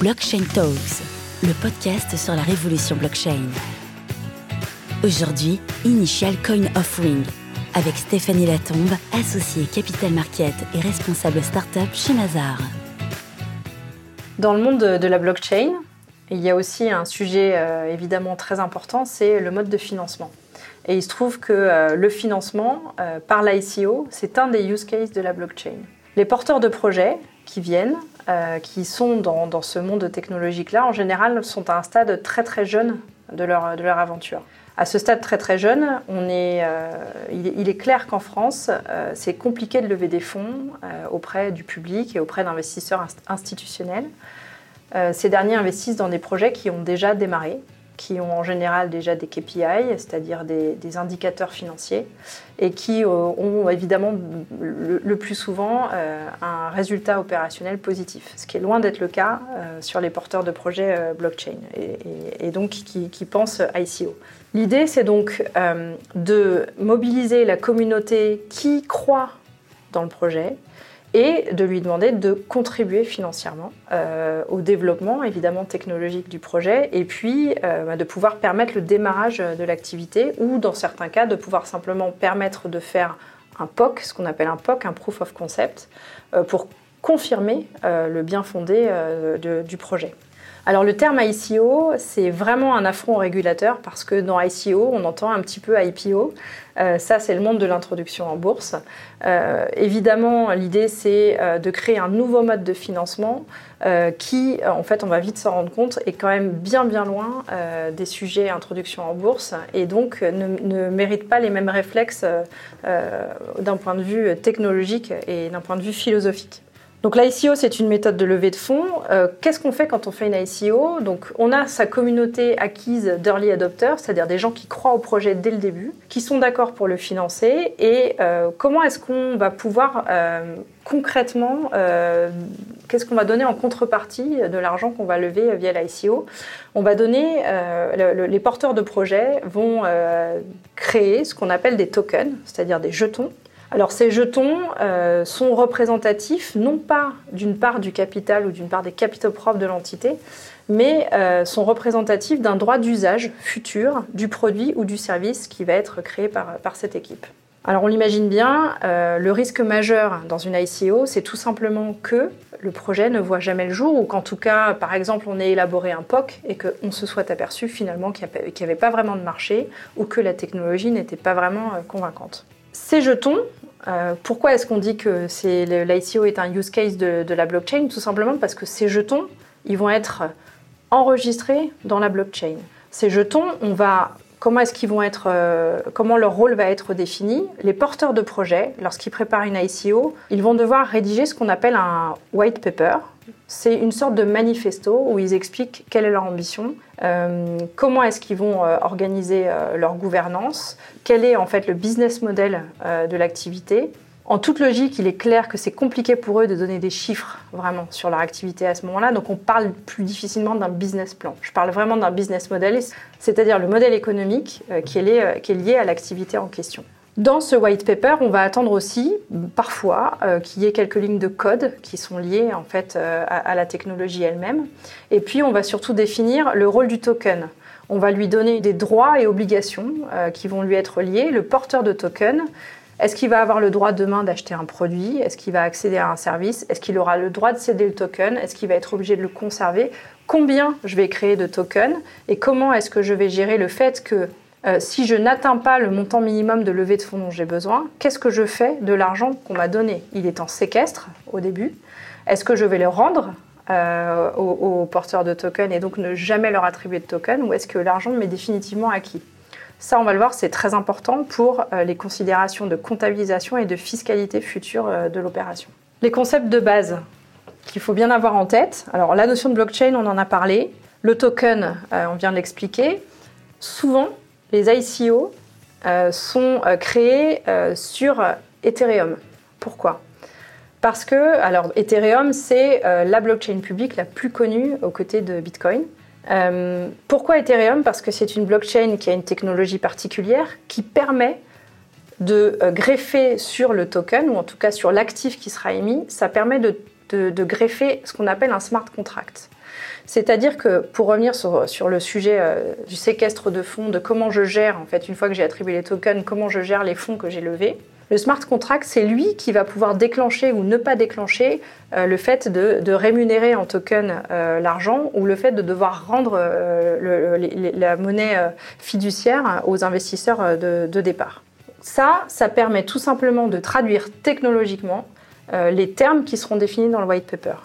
Blockchain Talks, le podcast sur la révolution blockchain. Aujourd'hui, Initial Coin Offering, avec Stéphanie Latombe, associée Capital Market et responsable startup chez Mazar. Dans le monde de la blockchain, il y a aussi un sujet euh, évidemment très important, c'est le mode de financement. Et il se trouve que euh, le financement euh, par l'ICO, c'est un des use cases de la blockchain. Les porteurs de projets qui viennent euh, qui sont dans, ce monde technologique-là, en général, sont à un stade très très jeune de leur, de leur aventure. À ce stade très très jeune, on est, euh, il, est, clair qu'en France, euh, c'est compliqué de lever des fonds auprès du public et auprès d'investisseurs institutionnels. ces derniers investissent dans des projets qui ont déjà démarré, qui ont en général déjà des KPI, c'est-à-dire des, indicateurs financiers, et qui euh, ont évidemment le, plus souvent euh, un résultat opérationnel positif, ce qui est loin d'être le cas euh, sur les porteurs de projets blockchain, et, donc qui, qui, pensent ICO. L'idée, c'est donc de mobiliser la communauté qui croit dans le projet, et de lui demander de contribuer financièrement euh, au développement évidemment technologique du projet et puis euh, bah, de pouvoir permettre le démarrage de l'activité ou dans certains cas de pouvoir simplement permettre de faire un POC, ce qu'on appelle un POC, un Proof of Concept, euh, pour confirmer le bien fondé du projet. Alors le terme ICO, c'est vraiment un affront au régulateur parce que dans ICO, on entend un petit peu IPO. Euh, ça, c'est le monde de l'introduction en bourse. Euh, évidemment, l'idée, c'est euh, de créer un nouveau mode de financement qui, en fait, on va vite s'en rendre compte, est quand même bien, bien loin des sujets introduction en bourse et donc ne, ne mérite pas les mêmes réflexes d'un point de vue technologique et d'un point de vue philosophique. Donc l'ICO, c'est une méthode de levée de fonds. Euh, qu'est-ce qu'on fait quand on fait une ICO Donc on a sa communauté acquise d'early adopters, c'est-à-dire des gens qui croient au projet dès le début, qui sont d'accord pour le financer. Et euh, comment est-ce qu'on va pouvoir euh, concrètement, qu'est-ce qu'on va donner en contrepartie de l'argent qu'on va lever via l'ICO On va donner, les porteurs de projets vont créer ce qu'on appelle des tokens, c'est-à-dire des jetons alors ces jetons euh, sont représentatifs non pas d'une part du capital ou d'une part des capitaux propres de l'entité, mais euh, sont représentatifs d'un droit d'usage futur du produit ou du service qui va être créé par, cette équipe. Alors on l'imagine bien, euh, le risque majeur dans une ICO, c'est tout simplement que le projet ne voit jamais le jour ou qu'en tout cas, par exemple, on ait élaboré un POC et qu'on se soit aperçu finalement qu'il n'y avait pas vraiment de marché ou que la technologie n'était pas vraiment convaincante. Ces jetons, euh, pourquoi est-ce qu'on dit que l'ICO est un use case de, la blockchain? Tout simplement parce que ces jetons, ils vont être enregistrés dans la blockchain. Ces jetons, on va comment est-ce qu'ils vont être, euh, comment leur rôle va être défini? Les porteurs de projet, lorsqu'ils préparent une ICO, ils vont devoir rédiger ce qu'on appelle un white paper, c'est une sorte de manifesto où ils expliquent quelle est leur ambition, euh, comment est-ce qu'ils vont euh, organiser euh, leur gouvernance, quel est en fait le business model de l'activité. En toute logique, il est clair que c'est compliqué pour eux de donner des chiffres vraiment sur leur activité à ce moment-là, donc on parle plus difficilement d'un business plan. Je parle vraiment d'un business model, c'est-à-dire le modèle économique qui est lié à l'activité en question. Dans ce white paper, on va attendre aussi parfois euh, qu'il y ait quelques lignes de code qui sont liées en fait euh, à, la technologie elle-même. Et puis on va surtout définir le rôle du token. On va lui donner des droits et obligations euh, qui vont lui être liés. Le porteur de token, est-ce qu'il va avoir le droit demain d'acheter un produit? Est-ce qu'il va accéder à un service? Est-ce qu'il aura le droit de céder le token? Est-ce qu'il va être obligé de le conserver? Combien je vais créer de tokens? Et comment est-ce que je vais gérer le fait que euh, si je n'atteins pas le montant minimum de levée de fonds dont j'ai besoin, qu'est-ce que je fais de l'argent qu'on m'a donné? Il est en séquestre au début. Est-ce que je vais le rendre euh, aux, porteurs de tokens et donc ne jamais leur attribuer de tokens ou est-ce que l'argent m'est définitivement acquis? Ça, on va le voir, c'est très important pour euh, les considérations de comptabilisation et de fiscalité future de l'opération. Les concepts de base qu'il faut bien avoir en tête. Alors, la notion de blockchain, on en a parlé. Le token, on vient de l'expliquer. Souvent, les ICO euh, sont euh, créés euh, sur Ethereum. Pourquoi? Parce que, alors, Ethereum, c'est la blockchain publique la plus connue aux côtés de Bitcoin. pourquoi Ethereum? Parce que c'est une blockchain qui a une technologie particulière qui permet de greffer sur le token, ou en tout cas sur l'actif qui sera émis, ça permet de de, greffer ce qu'on appelle un smart contract. C'est-à-dire que pour revenir sur, le sujet euh, du séquestre de fonds, de comment je gère, en fait, une fois que j'ai attribué les tokens, comment je gère les fonds que j'ai levés, le smart contract, c'est lui qui va pouvoir déclencher ou ne pas déclencher euh, le fait de, rémunérer en token euh, l'argent ou le fait de devoir rendre la monnaie fiduciaire aux investisseurs de, de, départ. Ça, ça permet tout simplement de traduire technologiquement les termes qui seront définis dans le white paper.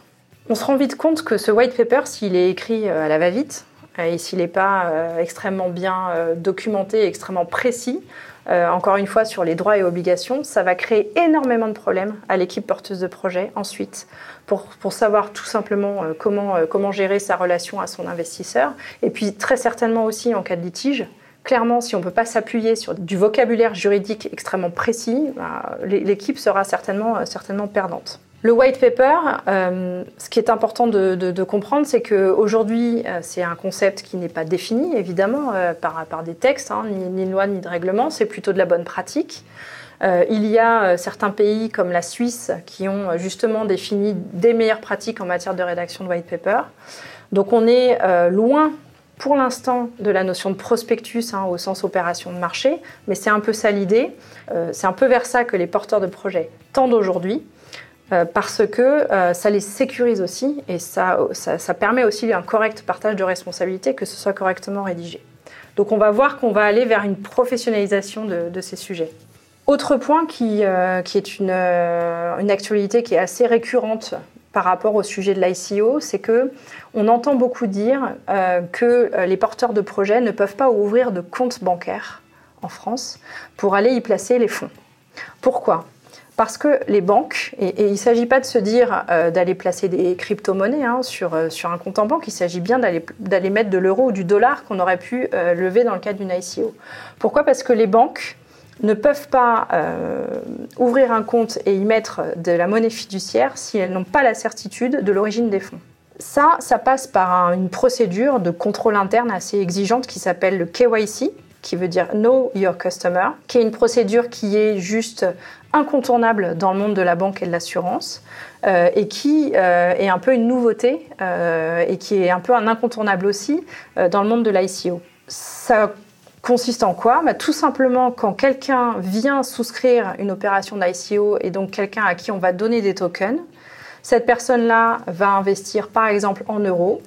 On se rend vite compte que ce white paper, s'il est écrit euh, à la va-vite, euh, et s'il n'est pas euh, extrêmement bien documenté, extrêmement précis, encore une fois sur les droits et obligations, ça va créer énormément de problèmes à l'équipe porteuse de projet ensuite, pour, pour savoir tout simplement comment, comment gérer sa relation à son investisseur, et puis très certainement aussi en cas de litige. Clairement, si on ne peut pas s'appuyer sur du vocabulaire juridique extrêmement précis, bah, l'équipe sera certainement, certainement perdante. Le white paper, euh, ce qui est important de, comprendre, c'est qu'aujourd'hui, euh, c'est un concept qui n'est pas défini, évidemment, euh, par, des textes, hein, ni, ni, de loi, ni de règlement, c'est plutôt de la bonne pratique. il y a certains pays comme la Suisse qui ont justement défini des meilleures pratiques en matière de rédaction de white paper. Donc on est loin pour l'instant de la notion de prospectus hein, au sens opération de marché, mais c'est un peu ça l'idée. c'est un peu vers ça que les porteurs de projets tendent aujourd'hui. Euh, parce que euh, ça les sécurise aussi et ça, permet aussi un correct partage de responsabilités, que ce soit correctement rédigé. Donc on va voir qu'on va aller vers une professionnalisation de, ces sujets. Autre point qui, euh, est une, une, actualité qui est assez récurrente par rapport au sujet de l'ICO, c'est que on entend beaucoup dire que les porteurs de projets ne peuvent pas ouvrir de compte bancaire en France pour aller y placer les fonds. Pourquoi? Parce que les banques, et, il ne s'agit pas de se dire euh, d'aller placer des crypto-monnaies hein, sur, euh, sur un compte en banque, il s'agit bien d'aller mettre de l'euro ou du dollar qu'on aurait pu euh, lever dans le cadre d'une ICO. Pourquoi? Parce que les banques ne peuvent pas ouvrir un compte et y mettre de la monnaie fiduciaire si elles n'ont pas la certitude de l'origine des fonds. Ça, ça passe par une procédure de contrôle interne assez exigeante qui s'appelle le KYC, qui veut dire Know Your Customer, qui est une procédure qui est juste incontournable dans le monde de la banque et de l'assurance euh, et qui euh, est un peu une nouveauté euh, et qui est un peu un incontournable aussi dans le monde de l'ICO. Ça consiste en quoi? Bah, Tout simplement quand quelqu'un vient souscrire une opération d'ICO et donc quelqu'un à qui on va donner des tokens, cette personne-là va investir par exemple en euros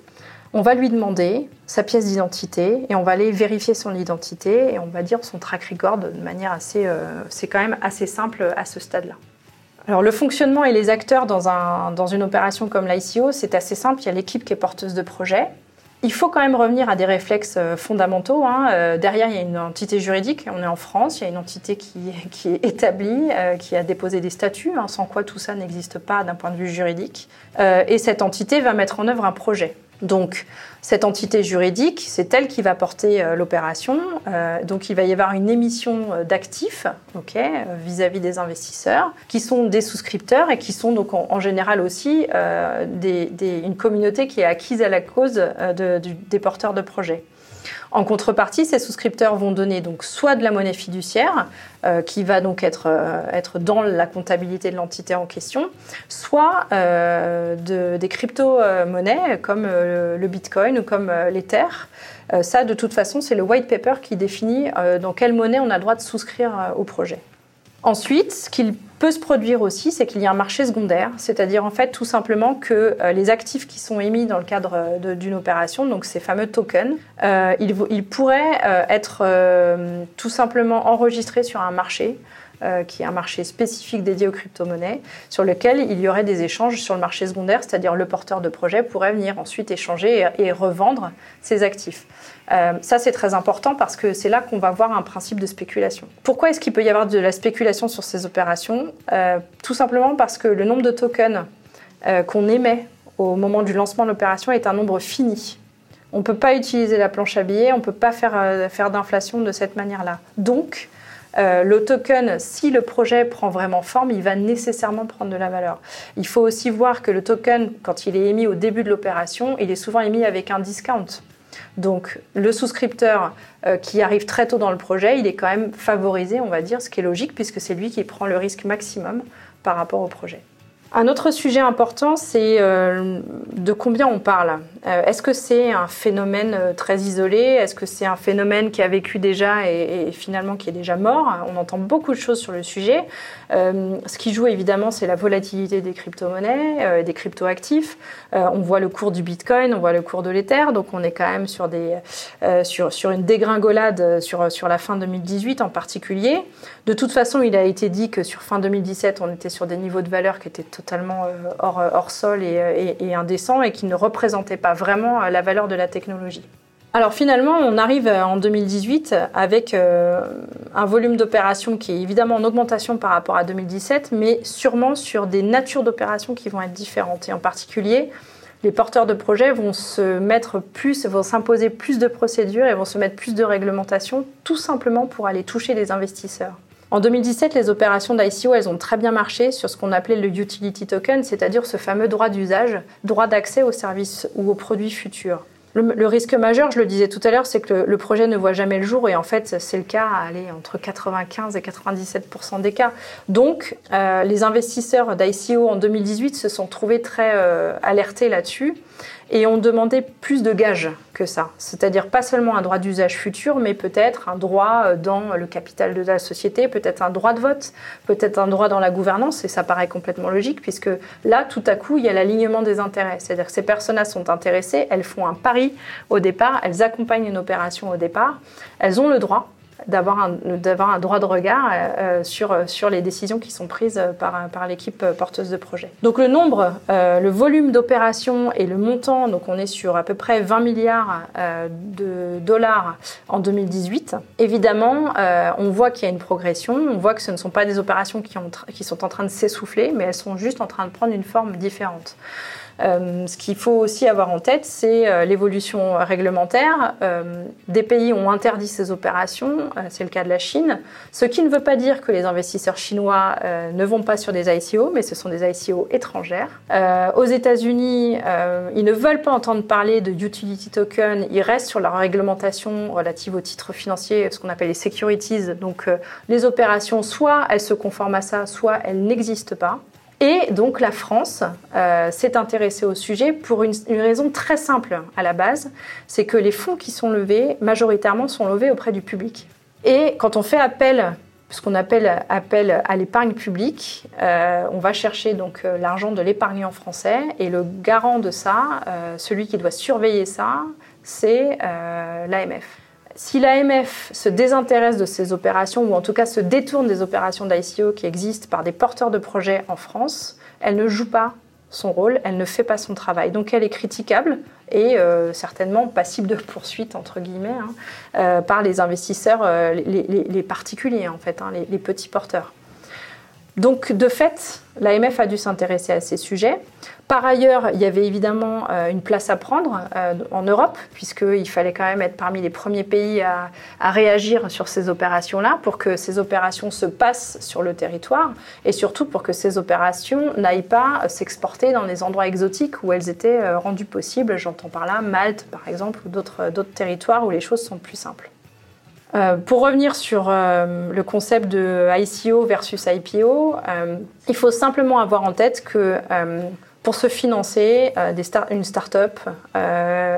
on va lui demander sa pièce d'identité et on va aller vérifier son identité et on va dire son track record de manière assez. Euh, c'est quand même assez simple à ce stade-là. Alors le fonctionnement et les acteurs dans, un, dans une opération comme l'ICO, c'est assez simple. Il y a l'équipe qui est porteuse de projet. Il faut quand même revenir à des réflexes euh, fondamentaux. Hein. Euh, derrière, il y a une entité juridique. On est en France. Il y a une entité qui, est établie, qui a déposé des statuts, hein, sans quoi tout ça n'existe pas d'un point de vue juridique. et cette entité va mettre en œuvre un projet. Donc, cette entité juridique, c'est elle qui va porter euh, l'opération. Euh, donc, il va y avoir une émission euh, d'actifs vis-à-vis des investisseurs, qui sont des souscripteurs et qui sont donc en, général aussi une communauté qui est acquise à la cause des porteurs de projets. En contrepartie, ces souscripteurs vont donner donc soit de la monnaie fiduciaire, euh, qui va donc être, euh, être dans la comptabilité de l'entité en question, soit euh, de, des crypto-monnaies comme le Bitcoin ou comme l'Ether. ça, de toute façon, c'est le white paper qui définit dans quelle monnaie on a le droit de souscrire au projet. Ensuite, ce qu'il peut se produire aussi, c'est qu'il y a un marché secondaire, c'est-à-dire en fait tout simplement que euh, les actifs qui sont émis dans le cadre euh, d'une opération, donc ces fameux tokens, euh, ils, pourraient être tout simplement enregistrés sur un marché qui est un marché spécifique dédié aux crypto-monnaies, sur lequel il y aurait des échanges sur le marché secondaire, c'est-à-dire le porteur de projet pourrait venir ensuite échanger et revendre ses actifs. Euh, ça, c'est très important parce que c'est là qu'on va voir un principe de spéculation. Pourquoi est-ce qu'il peut y avoir de la spéculation sur ces opérations? Euh, Tout simplement parce que le nombre de tokens euh, qu'on émet au moment du lancement de l'opération est un nombre fini. On ne peut pas utiliser la planche à billets, on ne peut pas faire, faire d'inflation de cette manière-là. Donc, le token, si le projet prend vraiment forme, il va nécessairement prendre de la valeur. Il faut aussi voir que le token, quand il est émis au début de l'opération, il est souvent émis avec un discount. Donc le souscripteur euh, qui arrive très tôt dans le projet, il est quand même favorisé, on va dire, ce qui est logique, puisque c'est lui qui prend le risque maximum par rapport au projet. Un autre sujet important, c'est euh, de combien on parle. Euh, est-ce que c'est un phénomène euh, très isolé? Est-ce que c'est un phénomène qui a vécu déjà et, finalement qui est déjà mort? On entend beaucoup de choses sur le sujet. ce qui joue évidemment, c'est la volatilité des crypto-monnaies, des crypto-actifs. on voit le cours du Bitcoin, on voit le cours de l'Ether, donc on est quand même sur, une dégringolade sur, sur la fin 2018 en particulier. De toute façon, il a été dit que sur fin 2017, on était sur des niveaux de valeur qui étaient totalement hors, hors sol et, et, et indécents et qui ne représentaient pas vraiment la valeur de la technologie. Alors finalement, on arrive en 2018 avec euh, un volume d'opérations qui est évidemment en augmentation par rapport à 2017, mais sûrement sur des natures d'opérations qui vont être différentes. Et en particulier, les porteurs de projets vont se mettre plus, vont s'imposer plus de procédures et vont se mettre plus de réglementations, tout simplement pour aller toucher les investisseurs. En 2017, les opérations d'ICO, elles ont très bien marché sur ce qu'on appelait le utility token, c'est-à-dire ce fameux droit d'usage, droit d'accès aux services ou aux produits futurs. Le, risque majeur, je le disais tout à l'heure, c'est que le, projet ne voit jamais le jour et en fait, c'est le cas aller entre 95 et 97 des cas. Donc, euh, les investisseurs d'ICO en 2018 se sont trouvés très euh, alertés là-dessus et ont demandé plus de gages que ça. C'est-à-dire pas seulement un droit d'usage futur, mais peut-être un droit euh, dans le capital de la société, peut-être un droit de vote, peut-être un droit dans la gouvernance, et ça paraît complètement logique, puisque là, tout à coup, il y a l'alignement des intérêts. C'est-à-dire que ces personnes-là sont intéressées, elles font un pari au départ, elles accompagnent une opération au départ, elles ont le droit d'avoir un, un, droit de regard euh, euh, sur, sur les décisions qui sont prises par, par l'équipe porteuse de projet. Donc le nombre, euh, le volume d'opérations et le montant, donc on est sur à peu près 20 milliards de dollars en 2018. Évidemment, on voit qu'il y a une progression, on voit que ce ne sont pas des opérations qui, ont, qui sont en train de s'essouffler, mais elles sont juste en train de prendre une forme différente. Euh, ce qu'il faut aussi avoir en tête, c'est euh, l'évolution réglementaire. Euh, des pays ont interdit ces opérations, c'est le cas de la Chine, ce qui ne veut pas dire que les investisseurs chinois ne vont pas sur des ICO, mais ce sont des ICO étrangères. aux États-Unis, ils ne veulent pas entendre parler de utility token, ils restent sur leur réglementation relative aux titres financiers, ce qu'on appelle les securities. Donc les opérations, soit elles se conforment à ça, soit elles n'existent pas. Et donc la France euh, s'est intéressée au sujet pour une, raison très simple à la base, c'est que les fonds qui sont levés, majoritairement, sont levés auprès du public. Et quand on fait appel, ce qu'on appelle appel à l'épargne publique, euh, on va chercher donc euh, l'argent de l'épargnant français et le garant de ça, celui qui doit surveiller ça, c'est l'AMF. Si l'AMF se désintéresse de ces opérations, ou en tout cas se détourne des opérations d'ICO qui existent par des porteurs de projets en France, elle ne joue pas son rôle, elle ne fait pas son travail. Donc elle est critiquable et euh, certainement passible de poursuite, entre guillemets, hein, euh, par les investisseurs, euh, les, particuliers, en fait, hein, les petits porteurs. Donc, de fait, l'AMF a dû s'intéresser à ces sujets. Par ailleurs, il y avait évidemment euh, une place à prendre euh, en Europe, puisqu'il fallait quand même être parmi les premiers pays à, réagir sur ces opérations-là, pour que ces opérations se passent sur le territoire, et surtout pour que ces opérations n'aillent pas s'exporter dans des endroits exotiques où elles étaient euh, rendues possibles. J'entends par là Malte, par exemple, ou d'autres territoires où les choses sont plus simples. Euh, pour revenir sur euh, le concept de ICO versus IPO, euh, il faut simplement avoir en tête que pour se financer, une start-up,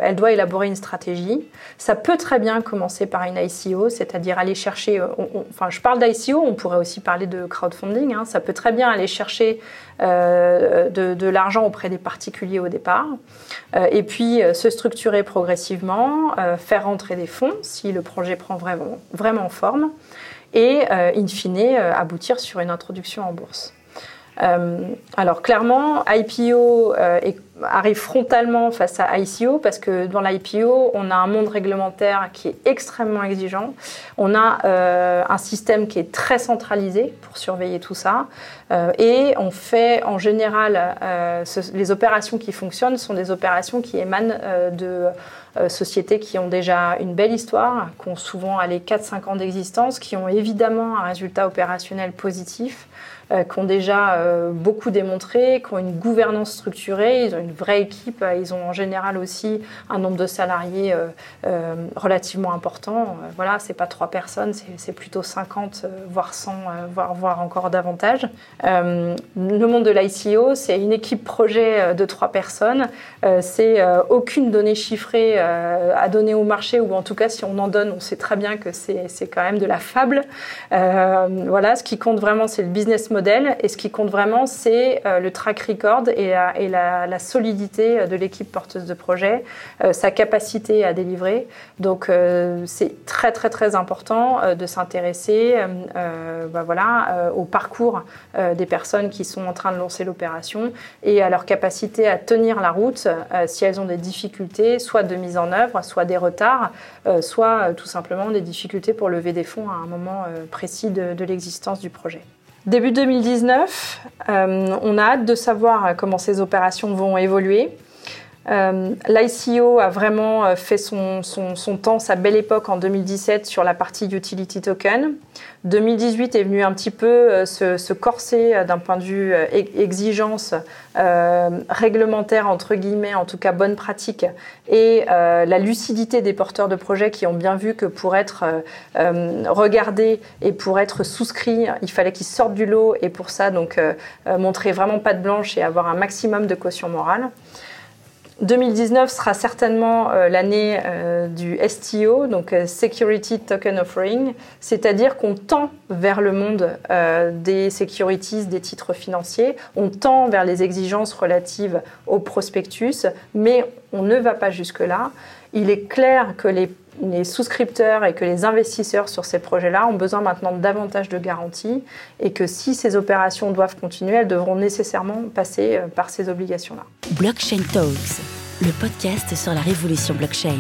elle doit élaborer une stratégie. Ça peut très bien commencer par une ICO, c'est-à-dire aller chercher. enfin, je parle d'ICO, on pourrait aussi parler de crowdfunding. Hein. ça peut très bien aller chercher euh, de, l'argent auprès des particuliers au départ, euh, et puis euh, se structurer progressivement, faire rentrer des fonds si le projet prend vraiment, vraiment forme, et in fine aboutir sur une introduction en bourse. Euh, alors clairement, IPO euh, arrive frontalement face à ICO parce que dans l'IPO, on a un monde réglementaire qui est extrêmement exigeant. On a euh, un système qui est très centralisé pour surveiller tout ça. et on fait en général, les opérations qui fonctionnent sont des opérations qui émanent de sociétés qui ont déjà une belle histoire, qui ont souvent les 4-5 ans d'existence, qui ont évidemment un résultat opérationnel positif. Euh, qui ont déjà euh, beaucoup démontré, qui ont une gouvernance structurée, ils ont une vraie équipe. Ils ont en général aussi un nombre de salariés relativement important. voilà, c'est pas trois personnes, c'est plutôt 50, voire 100, voire, voire encore davantage. le monde de l'ICO, c'est une équipe projet de trois personnes. c'est aucune donnée chiffrée à donner au marché, ou en tout cas, si on en donne, on sait très bien que c'est quand même de la fable. voilà, ce qui compte vraiment, c'est le business model, et ce qui compte vraiment, c'est euh, le track record et, la, solidité de l'équipe porteuse de projet, euh, sa capacité à délivrer. Donc, euh, c'est très, très, très important de s'intéresser bah voilà, au parcours des personnes qui sont en train de lancer l'opération et à leur capacité à tenir la route si elles ont des difficultés, soit de mise en œuvre, soit des retards, soit tout simplement des difficultés pour lever des fonds à un moment précis de l'existence du projet. Début 2019, euh, on a hâte de savoir comment ces opérations vont évoluer. Euh, L'ICO a vraiment euh, fait son, temps, sa belle époque en 2017 sur la partie utility token. 2018 est venu un petit peu euh, se, corser d'un point de vue exigence réglementaire, entre guillemets, en tout cas bonne pratique, et la lucidité des porteurs de projets qui ont bien vu que pour être regardés et pour être souscrits, il fallait qu'ils sortent du lot et pour ça, donc, montrer vraiment patte blanche et avoir un maximum de caution morale. 2019 sera certainement euh, l'année euh, du STO, donc euh, Security Token Offering, c'est-à-dire qu'on tend vers le monde des securities, des titres financiers, on tend vers les exigences relatives au prospectus, mais on ne va pas jusque-là. Il est clair que les, les, souscripteurs et que les investisseurs sur ces projets-là ont besoin maintenant davantage de garanties et que si ces opérations doivent continuer, elles devront nécessairement passer par ces obligations-là. Blockchain Talks, le podcast sur la révolution blockchain.